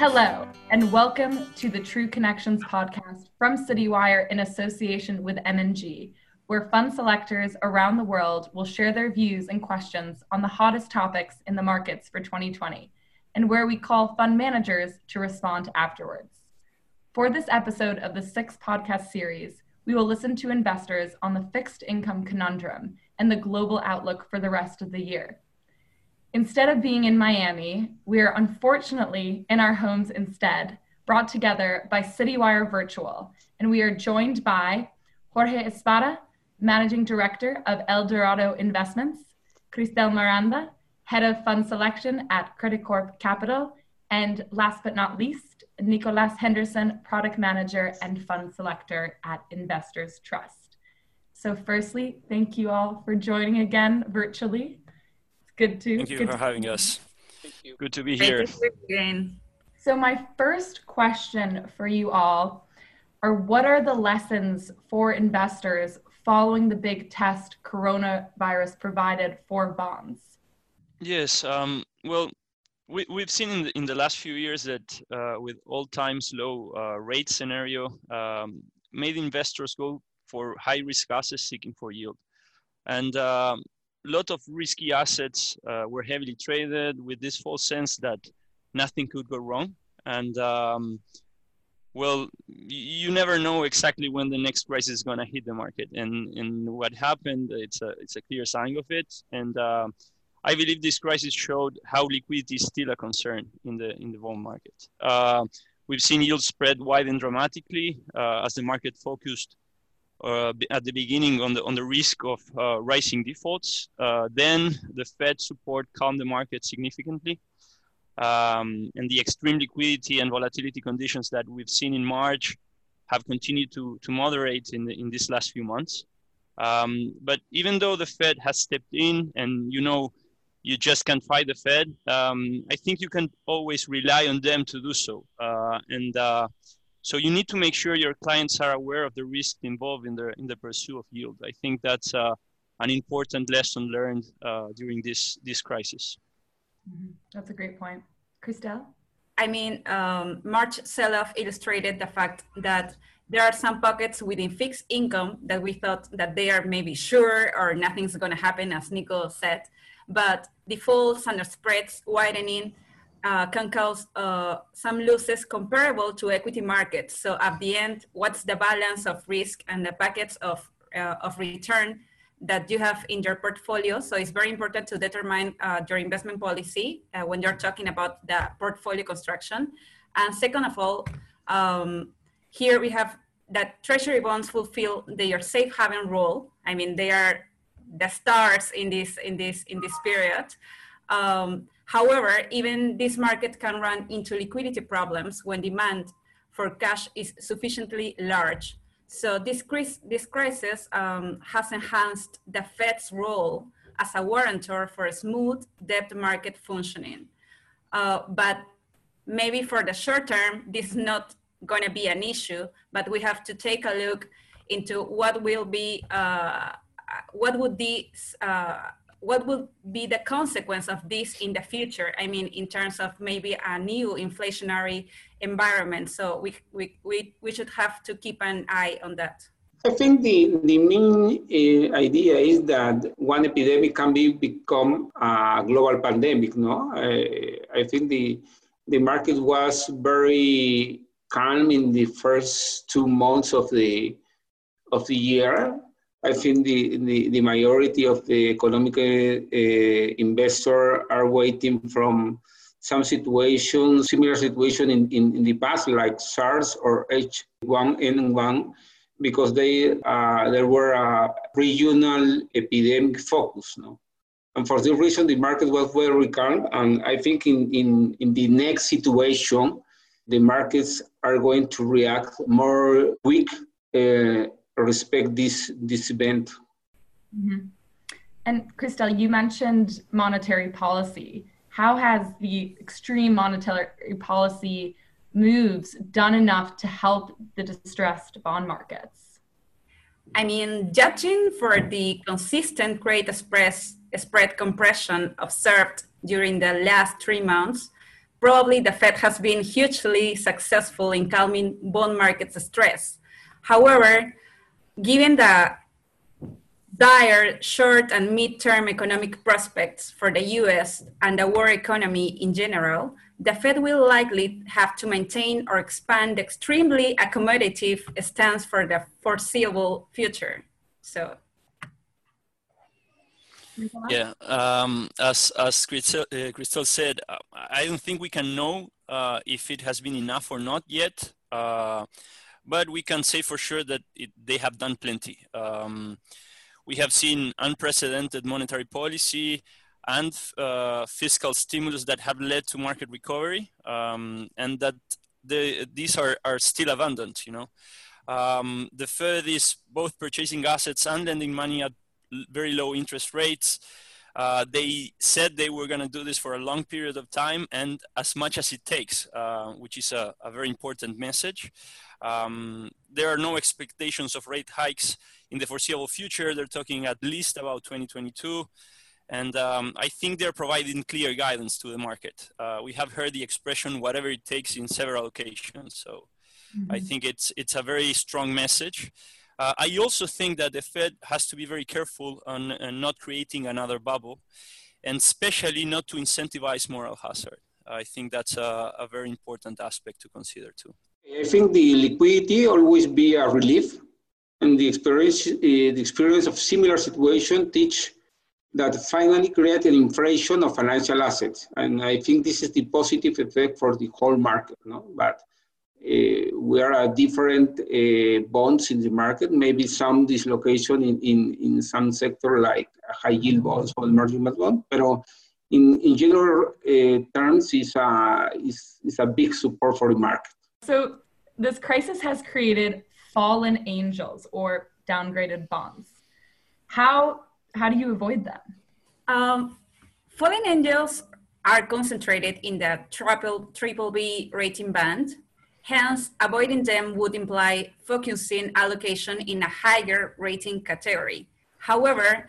Hello, and welcome to the True Connections podcast from CityWire in association with M&G, where fund selectors around the world will share their views and questions on the hottest topics in the markets for 2020, and where we call fund managers to respond afterwards. For this episode of the sixth podcast series, we will listen to investors on the fixed income conundrum and the global outlook for the rest of the year. Instead of being in Miami, we are unfortunately in our homes instead, brought together by CityWire Virtual, and we are joined by Jorge Espada, Managing Director of El Dorado Investments, Cristel Miranda, Head of Fund Selection at Credicorp Capital, and last but not least, Nicolas Henderson, Product Manager and Fund Selector at Investors Trust. So, firstly, thank you all for joining again virtually. It's good to. Thank you good for to- having us. you. Good to be here. So, my first question for you all are what are the lessons for investors following the big test coronavirus provided for bonds? Yes. Um, well, we, we've seen in the, in the last few years that uh, with all times low uh, rate scenario, um, made investors go for high risk assets seeking for yield. And a lot of risky assets uh, were heavily traded with this false sense that nothing could go wrong. And um, well, you never know exactly when the next crisis is going to hit the market. And, and what happened, it's a, it's a clear sign of it. And uh, I believe this crisis showed how liquidity is still a concern in the in the bond market. Uh, we've seen yield spread widen dramatically uh, as the market focused uh, at the beginning on the on the risk of uh, rising defaults. Uh, then the Fed support calmed the market significantly, um, and the extreme liquidity and volatility conditions that we've seen in March have continued to to moderate in the, in these last few months. Um, but even though the Fed has stepped in, and you know you just can't fight the Fed. Um, I think you can always rely on them to do so. Uh, and uh, so you need to make sure your clients are aware of the risk involved in the in the pursuit of yield. I think that's uh, an important lesson learned uh, during this this crisis. Mhm. That's a great point. Cristel? I mean, um, March sell-off illustrated the fact that there are some pockets within fixed income that we thought that they are maybe sure or nothing's going to happen, as Nico said. But defaults and spreads widening uh, can cause uh, some losses comparable to equity markets. So at the end, what's the balance of risk and the packets of uh, of return that you have in your portfolio. So it's very important to determine uh, your investment policy uh, when you're talking about the portfolio construction. And second of all, um, here we have that treasury bonds fulfill their safe haven role. I mean, they are the stars in this in this in this period. Um, however, even this market can run into liquidity problems when demand for cash is sufficiently large. So this, this crisis um, has enhanced the Fed's role as a warrantor for a smooth debt market functioning. Uh, but maybe for the short term, this is not going to be an issue, but we have to take a look into what will be, uh, what would be, uh, what would be the consequence of this in the future? I mean, in terms of maybe a new inflationary environment. So we, we, we, we should have to keep an eye on that. I think the, the main uh, idea is that one epidemic can be become a global pandemic. No, I, I think the the market was very calm in the first two months of the of the year. I think the, the, the majority of the economic uh, investor are waiting from some situation, similar situation in, in, in the past, like SARS or H1N1, because they uh, there were a regional epidemic focus. No? And for this reason, the market was very calm. And I think in, in, in the next situation, the markets are going to react more quick, uh, respect this, this event. Mm-hmm. And Cristel, you mentioned monetary policy. How has the extreme monetary policy moves done enough to help the distressed bond markets? I mean, judging for the consistent credit spread, spread compression observed during the last three months, probably the Fed has been hugely successful in calming bond market stress. However, given the dire short and mid-term economic prospects for the US and the world economy in general, the Fed will likely have to maintain or expand extremely accommodative stance for the foreseeable future. So yeah, um, as as Cristel, uh, Cristel said, uh, I don't think we can know uh, if it has been enough or not yet, uh, but we can say for sure that it, they have done plenty. Um, we have seen unprecedented monetary policy and uh, fiscal stimulus that have led to market recovery, um, and that the, these are, are still abundant. You know, um, the Fed is both purchasing assets and lending money at very low interest rates. Uh, they said they were going to do this for a long period of time and as much as it takes, uh, which is a, a, very important message. Um, there are no expectations of rate hikes in the foreseeable future. They're talking at least about 2022. And um, I think they're providing clear guidance to the market. Uh, we have heard the expression "whatever it takes" in several occasions. So mm-hmm. I think it's it's a very strong message. Uh, I also think that the Fed has to be very careful on, on not creating another bubble, and especially not to incentivize moral hazard. I think that's a, a very important aspect to consider too. I think the liquidity always be a relief, and the experience, uh, the experience of similar situation teach that finally create an inflation of financial assets, and I think this is the positive effect for the whole market. No, but uh, we are at different uh, bonds in the market, maybe some dislocation in, in, in some sector like high yield bonds or emerging bonds, but in, in general uh, terms is a, is, is a big support for the market. So this crisis has created fallen angels or downgraded bonds. How, how do you avoid them? Um, fallen angels are concentrated in the triple, triple B rating band Hence, avoiding them would imply focusing allocation in a higher rating category. However,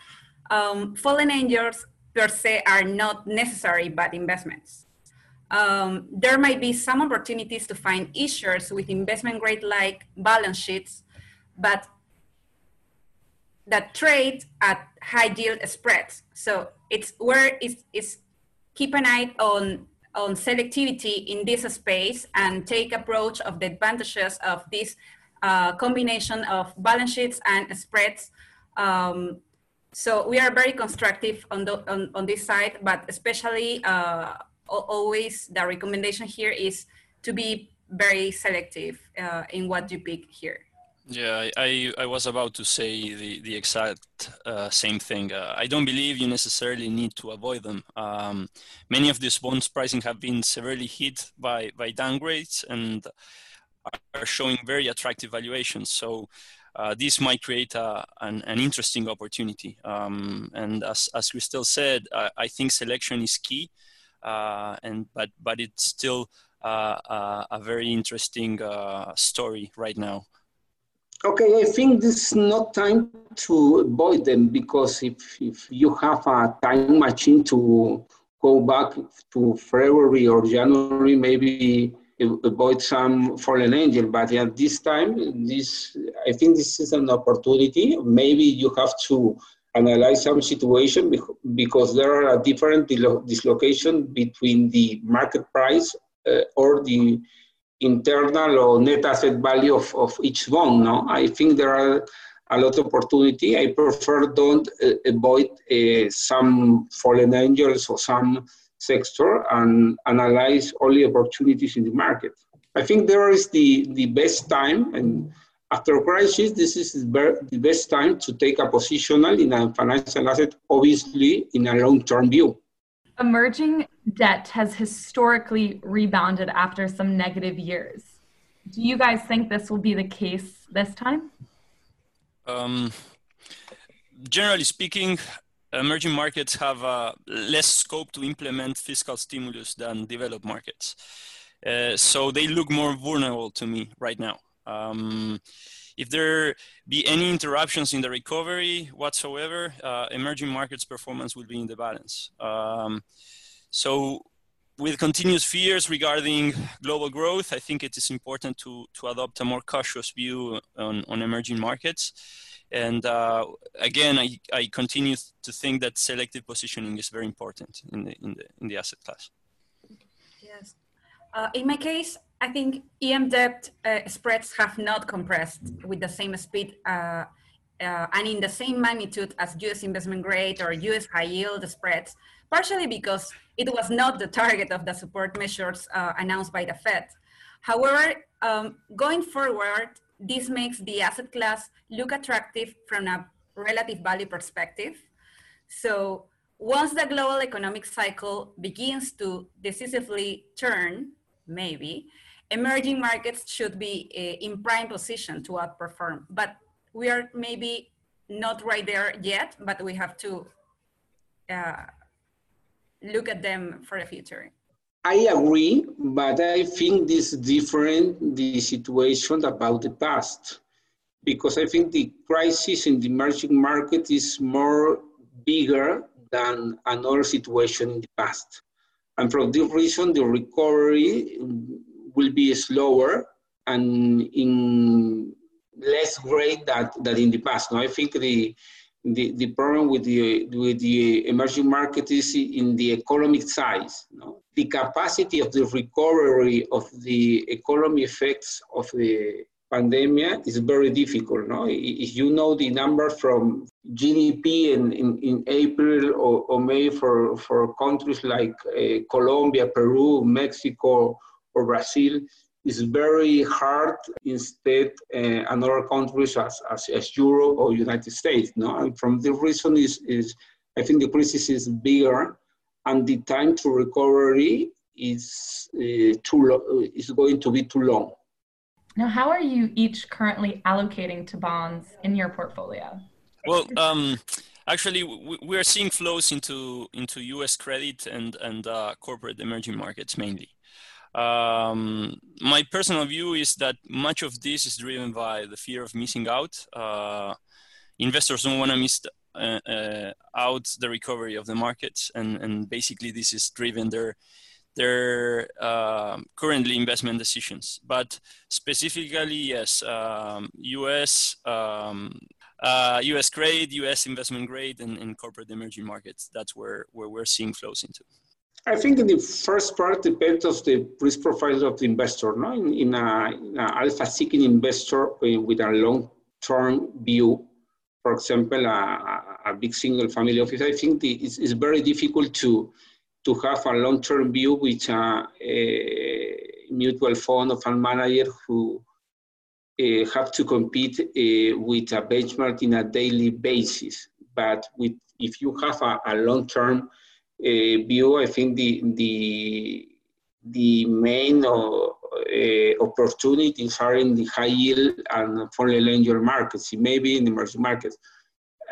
um, fallen angels per se are not necessary bad investments. Um, there might be some opportunities to find issuers with investment grade like balance sheets, but that trade at high yield spreads. So it's where it's, it's keep an eye on on selectivity in this space and take approach of the advantages of this uh, combination of balance sheets and spreads. Um, so we are very constructive on, the, on, on this side, but especially uh, always the recommendation here is to be very selective uh, in what you pick here. Yeah, I, I was about to say the, the exact uh, same thing. Uh, I don't believe you necessarily need to avoid them. Um, many of these bonds pricing have been severely hit by, by downgrades and are showing very attractive valuations. So uh, this might create a, an, an interesting opportunity. Um, and as, as Cristel said, I, I think selection is key, uh, and but but it's still uh, a, a very interesting uh, story right now. Okay, I think this is not time to avoid them because if, if you have a time machine to go back to February or January, maybe avoid some fallen angel. But at this time, this I think this is an opportunity. Maybe you have to analyze some situation because there are a different dislocation between the market price uh, or the internal or net asset value of, of each bond. No, I think there are a lot of opportunity. I prefer don't uh, avoid uh, some fallen angels or some sector and analyze only opportunities in the market. I think there is the, the best time and after a crisis, this is the best time to take a positional in a financial asset, obviously in a long-term view. Emerging debt has historically rebounded after some negative years. Do you guys think this will be the case this time? Um, generally speaking, emerging markets have uh, less scope to implement fiscal stimulus than developed markets. Uh, so they look more vulnerable to me right now. Um, if there be any interruptions in the recovery whatsoever, uh, emerging markets performance will be in the balance. Um, so with continuous fears regarding global growth, I think it is important to, to adopt a more cautious view on, on emerging markets. And uh, again, I, I continue to think that selective positioning is very important in the, in the, in the asset class. Yes. Uh, in my case, I think EM debt uh, spreads have not compressed with the same speed uh, uh, and in the same magnitude as US investment grade or US high yield spreads, partially because it was not the target of the support measures uh, announced by the Fed. However, um, going forward, this makes the asset class look attractive from a relative value perspective. So once the global economic cycle begins to decisively turn, maybe, emerging markets should be uh, in prime position to outperform. But we are maybe not right there yet, but we have to uh, look at them for the future. I agree, but I think this is different, the situation about the past, because I think the crisis in the emerging market is more bigger than another situation in the past. And for this reason, the recovery will be slower and in less great than, than in the past. Now, I think the, the, the problem with the, with the emerging market is in the economic size. No? The capacity of the recovery of the economic effects of the pandemic is very difficult. No? If you know the number from GDP in, in, in April or, or May for, for countries like uh, Colombia, Peru, Mexico, or Brazil, is very hard instead uh, another countries as, as, as, Europe or United States. No? And from the reason is, is I think the crisis is bigger and the time to recovery is uh, too lo- is going to be too long. Now, how are you each currently allocating to bonds in your portfolio? Well, um, actually, we, we, are seeing flows into into U.S. credit and and uh, corporate emerging markets mainly. Um, my personal view is that much of this is driven by the fear of missing out. Uh, investors don't want to miss uh, uh, out the recovery of the markets, and, and basically this is driven their their uh, currently investment decisions. But specifically, yes, um, U.S. Um, U.S. Uh, grade, U.S. investment grade, and, and corporate emerging markets. That's where where we're seeing flows into. I think in the first part depends of the risk profile of the investor. No? In, in a, alpha-seeking investor uh, with a long-term view, for example, a, a, big single-family office, I think the, it's, it's, very difficult to to have a long-term view with a, a, mutual fund or fund manager who uh, have to compete uh, with a benchmark in a daily basis. But with if you have a, a long-term view, I think the the the main uh, opportunities are in the high yield and foreign lender markets, maybe in the emerging markets.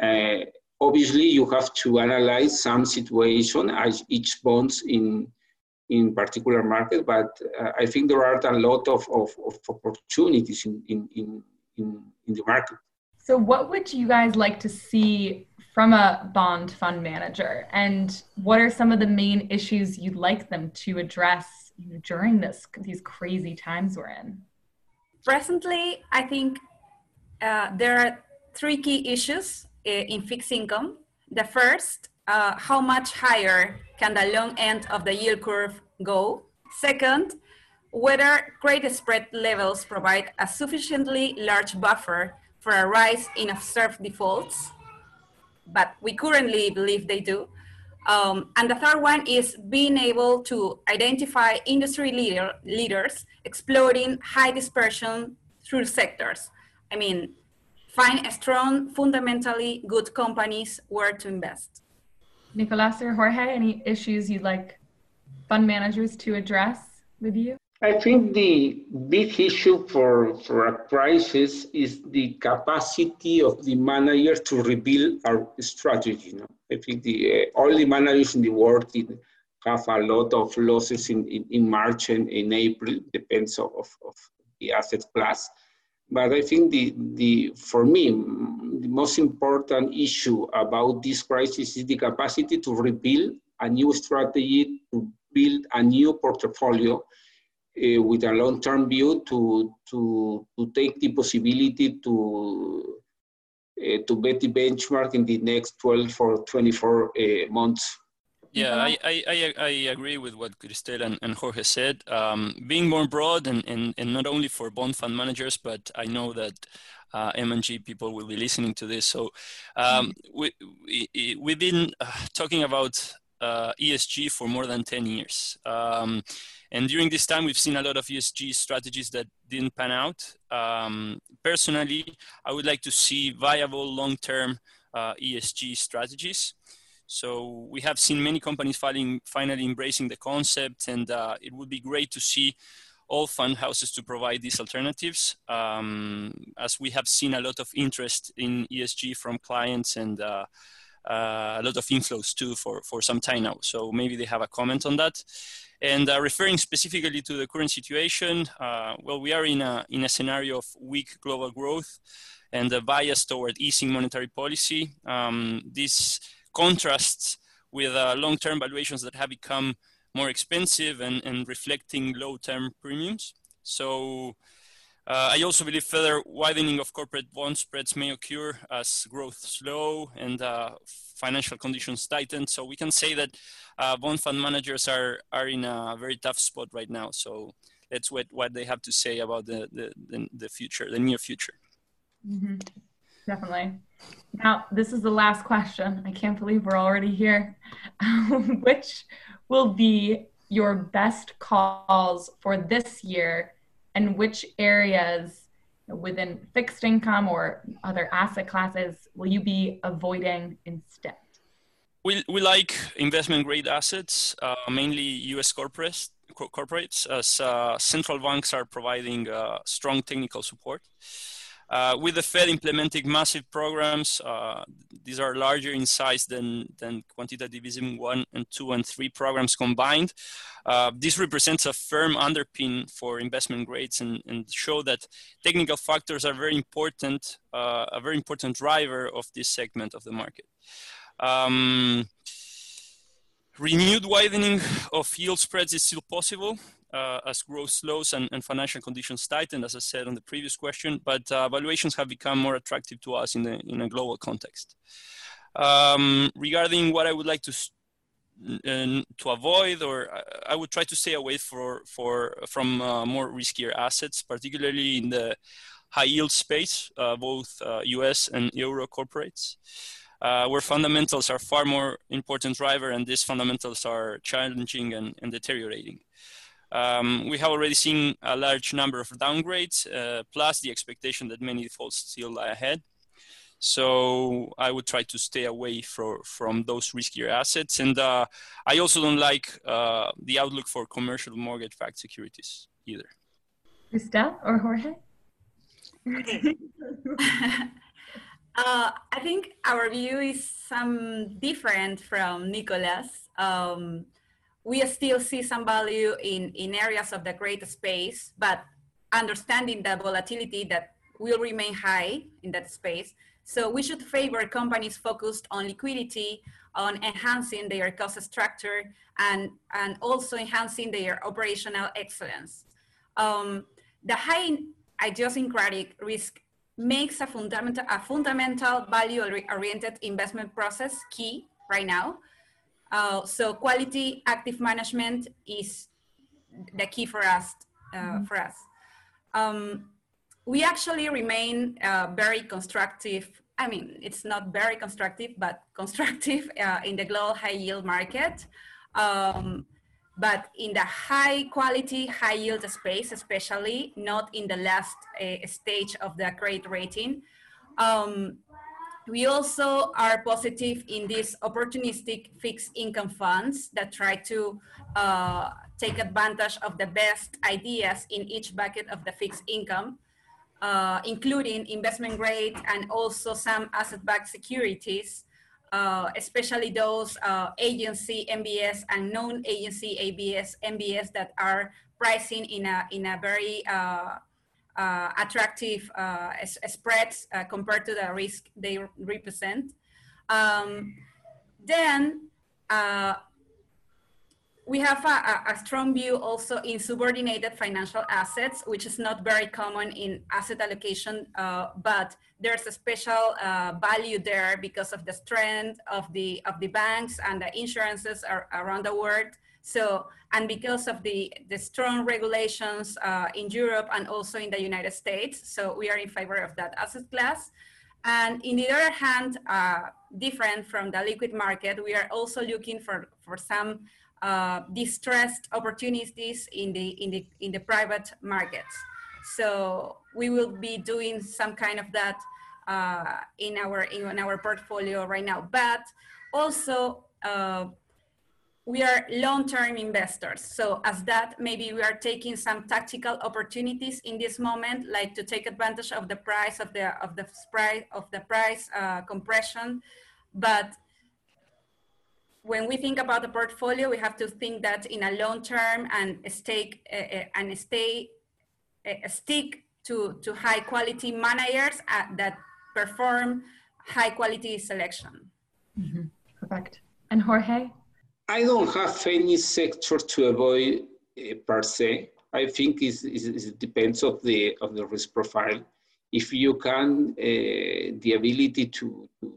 Uh, obviously, you have to analyze some situation as each bonds in in particular market, but uh, I think there are a lot of, of, of opportunities in, in, in, in the market. So, what would you guys like to see from a bond fund manager? And what are some of the main issues you'd like them to address during this these crazy times we're in? Presently, I think uh, there are three key issues uh, in fixed income. The first, uh, how much higher can the long end of the yield curve go? Second, whether credit spread levels provide a sufficiently large buffer for a rise in observed defaults but we currently believe they do. Um, and the third one is being able to identify industry leader, leaders exploring high dispersion through sectors. I mean, find a strong, fundamentally good companies where to invest. Nicolas or Jorge, any issues you'd like fund managers to address with you? I think the big issue for, for a crisis is the capacity of the manager to rebuild our strategy. You know? I think the uh, all the managers in the world have a lot of losses in, in, in March and in April, depends of, of, of the asset class. But I think the, the for me, the most important issue about this crisis is the capacity to rebuild a new strategy to build a new portfolio uh, with a long-term view to, to, to take the possibility to, uh, to bet the benchmark in the next 12 or 24 uh, months. Yeah, I, I, I, agree with what Cristel and, and Jorge said. Um, being more broad and, and, and not only for bond fund managers, but I know that uh, M&G people will be listening to this. So um, we, we, we've been uh, talking about uh, ESG for more than 10 years. Um, and during this time, we've seen a lot of ESG strategies that didn't pan out. Um, personally, I would like to see viable long-term uh, ESG strategies. So we have seen many companies finally, finally embracing the concept, and uh, it would be great to see all fund houses to provide these alternatives, um, as we have seen a lot of interest in ESG from clients and uh, a lot of inflows too for, for some time now. So maybe they have a comment on that. And uh, referring specifically to the current situation, uh, well, we are in a, in a scenario of weak global growth and a bias toward easing monetary policy. Um, this contrasts with uh, long-term valuations that have become more expensive and, and reflecting low-term premiums. So uh, I also believe further widening of corporate bond spreads may occur as growth slow and uh, financial conditions tighten. So we can say that uh, bond fund managers are, are in a very tough spot right now. So let's wait what they have to say about the, the, the, the future, the near future. Mm-hmm. Definitely. Now, this is the last question. I can't believe we're already here. Which will be your best calls for this year and which areas within fixed income or other asset classes will you be avoiding instead? We, we like investment grade assets, uh, mainly US corporates, corporates as uh, central banks are providing uh, strong technical support. Uh, with the Fed implementing massive programs, uh, these are larger in size than, than quantitative easing 1 and 2 and 3 programs combined. Uh, this represents a firm underpin for investment grades and, and show that technical factors are very important, uh, a very important driver of this segment of the market. Um, renewed widening of yield spreads is still possible uh, as growth slows and, and, financial conditions tighten, as I said on the previous question, but uh, valuations have become more attractive to us in, the, in a global context. Um, regarding what I would like to uh, to avoid, or I would try to stay away for, for, from uh, more riskier assets, particularly in the high yield space, uh, both US uh, and Euro corporates. Uh, where fundamentals are far more important driver and these fundamentals are challenging and, and deteriorating. Um, we have already seen a large number of downgrades, uh, plus the expectation that many defaults still lie ahead. So I would try to stay away for, from those riskier assets. And uh, I also don't like uh, the outlook for commercial mortgage-backed securities either. Cristel or Jorge? Uh, I think our view is some different from Nicolas. Um, we still see some value in, in areas of the great space, but understanding the volatility that will remain high in that space. So we should favor companies focused on liquidity, on enhancing their cost structure, and, and also enhancing their operational excellence. Um, the high idiosyncratic risk makes a fundamental, a fundamental value-oriented investment process key right now. Uh, so quality active management is the key for us. Uh, mm-hmm. For us, um, we actually remain uh, very constructive. I mean, it's not very constructive, but constructive uh, in the global high yield market. Um, but in the high quality, high yield space, especially not in the last uh, stage of the credit rating. Um, we also are positive in these opportunistic fixed income funds that try to uh, take advantage of the best ideas in each bucket of the fixed income, uh, including investment grade and also some asset-backed securities, uh, especially those uh, agency MBS and non-agency ABS MBS that are pricing in a, in a very uh, attractive uh, spreads uh, compared to the risk they represent. Um, then we have a, a, strong view also in subordinated financial assets, which is not very common in asset allocation, uh, but there's a special uh, value there because of the strength of the of the banks and the insurances around the world. So, and because of the, the strong regulations uh, in Europe and also in the United States, so we are in favor of that asset class. And in the other hand, uh, different from the liquid market, we are also looking for, for some uh, distressed opportunities in the in the in the private markets. So we will be doing some kind of that uh, in our in our portfolio right now. But also uh, we are long-term investors. So as that, maybe we are taking some tactical opportunities in this moment, like to take advantage of the price of the of the price of the price uh, compression, but when we think about the portfolio, we have to think that in a long term and stake uh, and stay uh, stick to to high quality managers uh, that perform high quality selection. Mm-hmm. Perfect. And Jorge, I don't have any sector to avoid uh, per se. I think it's, it's, it depends of the of the risk profile. If you can, uh, the ability to, to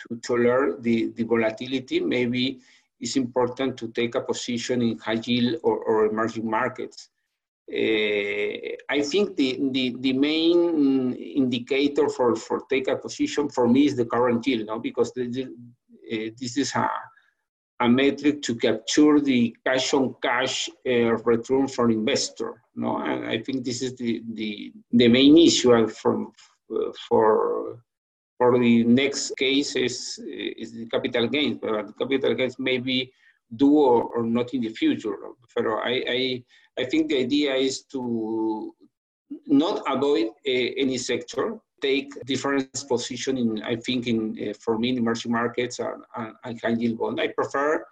to tolerate the, the volatility, maybe it's important to take a position in high yield or, or emerging markets. Uh, I think the, the, the main indicator for, for take a position for me is the current yield, no? because the, the, uh, this is a, a metric to capture the cash on cash uh, return for investor. No? And I think this is the, the, the main issue from, uh, for for the next case is, is the capital gains, but the capital gains may be do or, or not in the future. But I, I, I think the idea is to not avoid uh, any sector, take different position in, I think, in uh, for me, in emerging markets and, and, and high yield bond. I prefer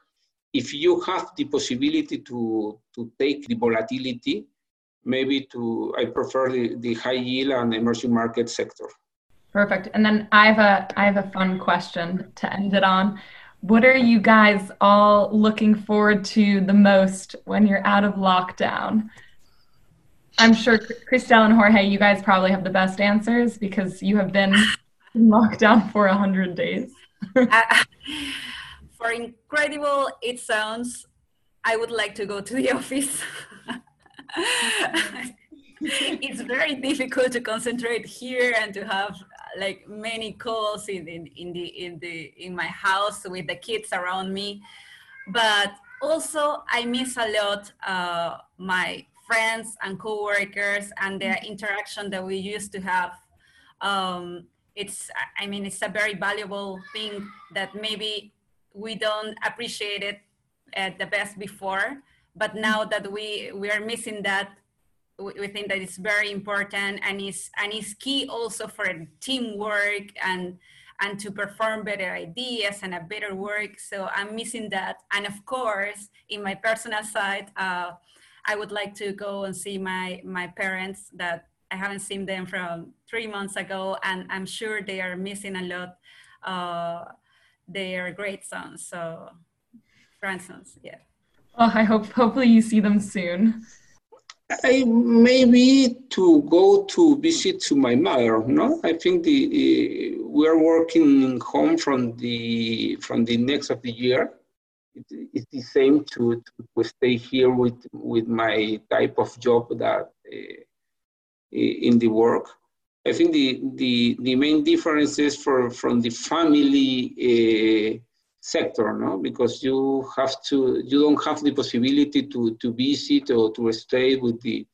if you have the possibility to, to take the volatility, maybe to, I prefer the, the high yield and emerging market sector. Perfect. And then I have a I have a fun question to end it on. What are you guys all looking forward to the most when you're out of lockdown? I'm sure Cristel and Jorge, you guys probably have the best answers because you have been in lockdown for 100 days. uh, for incredible it sounds, I would like to go to the office. it's very difficult to concentrate here and to have like many calls in, in, in the in the in my house with the kids around me but also i miss a lot uh, my friends and coworkers and the interaction that we used to have um, it's i mean it's a very valuable thing that maybe we don't appreciate it at the best before but now that we we are missing that we think that it's very important and is and is key also for teamwork and and to perform better ideas and a better work. So I'm missing that. And of course, in my personal side, uh, I would like to go and see my my parents that I haven't seen them from three months ago, and I'm sure they are missing a lot. Uh, they are great sons, so grandsons, yeah. Well, I hope hopefully you see them soon. I maybe to go to visit to my mother. No, I think the uh, we are working home from the from the next of the year. It, it's the same to, to stay here with with my type of job that uh, in the work. I think the the the main difference is for from the family. Uh, sector, no? Because you have to, you don't have the possibility to, to visit or to stay with the,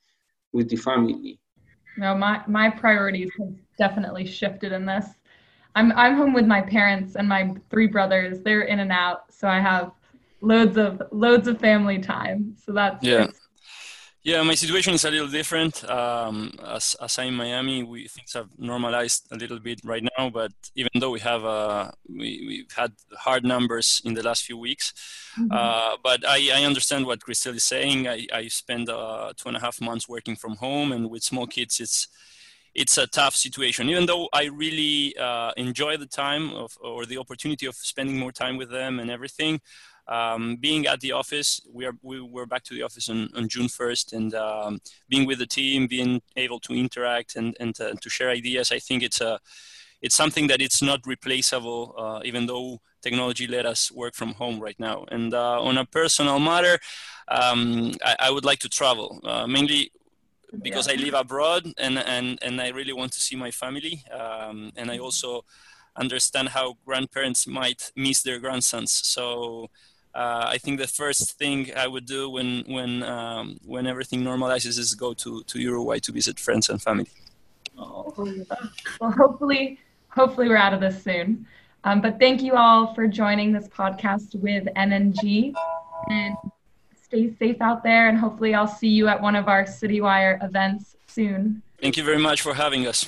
with the family. No, my, my priorities have definitely shifted in this. I'm, I'm home with my parents and my three brothers. They're in and out. So I have loads of, loads of family time. So that's, yeah. Yeah, my situation is a little different. Um, as, as I'm in Miami, we things have normalized a little bit right now. But even though we have uh, we, we've had hard numbers in the last few weeks, mm-hmm. uh, but I, I understand what Cristel is saying. I, I spent uh, two and a half months working from home, and with small kids, it's it's a tough situation. Even though I really uh, enjoy the time of or the opportunity of spending more time with them and everything. Um, being at the office, we are we were back to the office on, on June 1st, and um, being with the team, being able to interact and and to, to share ideas, I think it's a it's something that it's not replaceable, uh, even though technology let us work from home right now. And uh, on a personal matter, um, I, I, would like to travel, uh, mainly because yeah. I live abroad and, and, and I really want to see my family. Um, and I also understand how grandparents might miss their grandsons. So uh, I think the first thing I would do when when um, when everything normalizes is go to, to Uruguay to visit friends and family. Oh, well, hopefully hopefully we're out of this soon. Um, but thank you all for joining this podcast with M&G. And stay safe out there. And hopefully, I'll see you at one of our CityWire events soon. Thank you very much for having us.